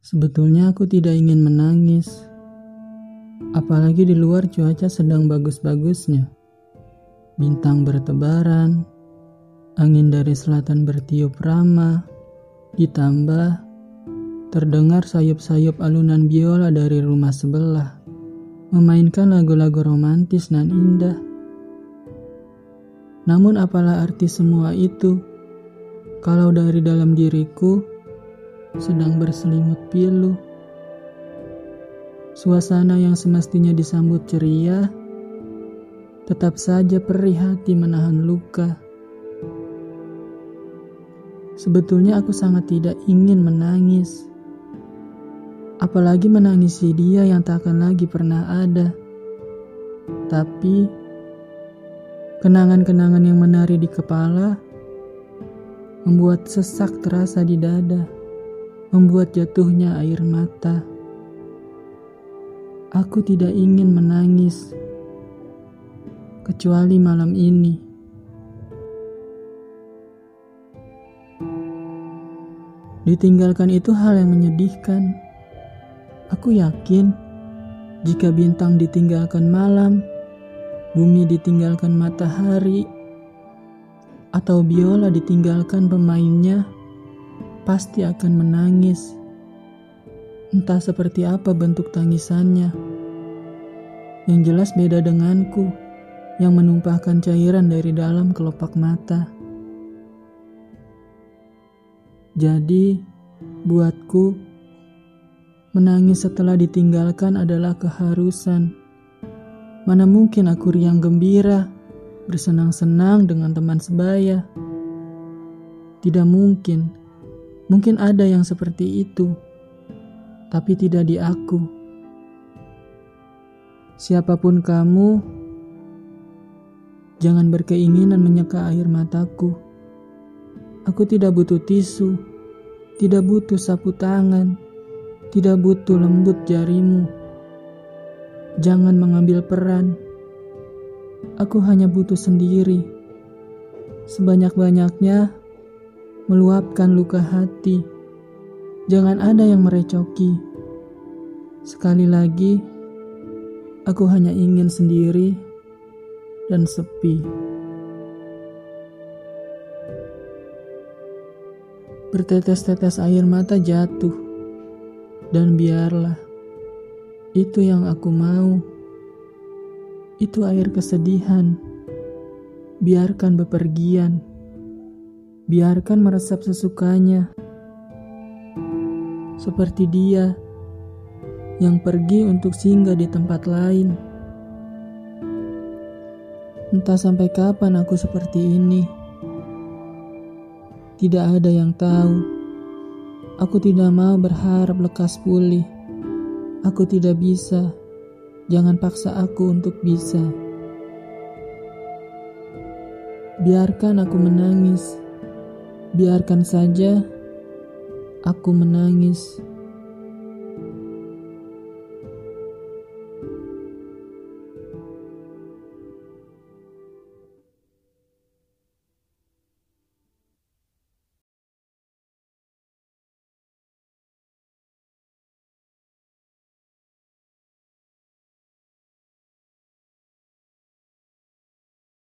Sebetulnya aku tidak ingin menangis. Apalagi di luar cuaca sedang bagus-bagusnya. Bintang bertebaran, angin dari selatan bertiup ramah, ditambah terdengar sayup-sayup alunan biola dari rumah sebelah, memainkan lagu-lagu romantis dan indah. Namun apalah arti semua itu, kalau dari dalam diriku sedang berselimut pilu. Suasana yang semestinya disambut ceria, tetap saja perih hati menahan luka. Sebetulnya aku sangat tidak ingin menangis. Apalagi menangisi dia yang tak akan lagi pernah ada. Tapi, kenangan-kenangan yang menari di kepala membuat sesak terasa di dada membuat jatuhnya air mata. Aku tidak ingin menangis, kecuali malam ini. Ditinggalkan itu hal yang menyedihkan. Aku yakin jika bintang ditinggalkan malam, bumi ditinggalkan matahari, atau biola ditinggalkan pemainnya pasti akan menangis. Entah seperti apa bentuk tangisannya. Yang jelas beda denganku yang menumpahkan cairan dari dalam kelopak mata. Jadi, buatku, menangis setelah ditinggalkan adalah keharusan. Mana mungkin aku riang gembira, bersenang-senang dengan teman sebaya. Tidak mungkin Mungkin ada yang seperti itu, tapi tidak di aku. Siapa pun kamu, jangan berkeinginan menyeka air mataku. Aku tidak butuh tisu, tidak butuh sapu tangan, tidak butuh lembut jarimu. Jangan mengambil peran. Aku hanya butuh sendiri. Sebanyak-banyaknya meluapkan luka hati. Jangan ada yang merecoki. Sekali lagi, aku hanya ingin sendiri dan sepi. Bertetes-tetes air mata jatuh, dan biarlah itu yang aku mau. Itu air kesedihan. Biarkan bepergian biarkan meresap sesukanya. Seperti dia yang pergi untuk singgah di tempat lain. Entah sampai kapan aku seperti ini. Tidak ada yang tahu. Aku tidak mau berharap lekas pulih. Aku tidak bisa. Jangan paksa aku untuk bisa. Biarkan aku menangis Biarkan saja aku menangis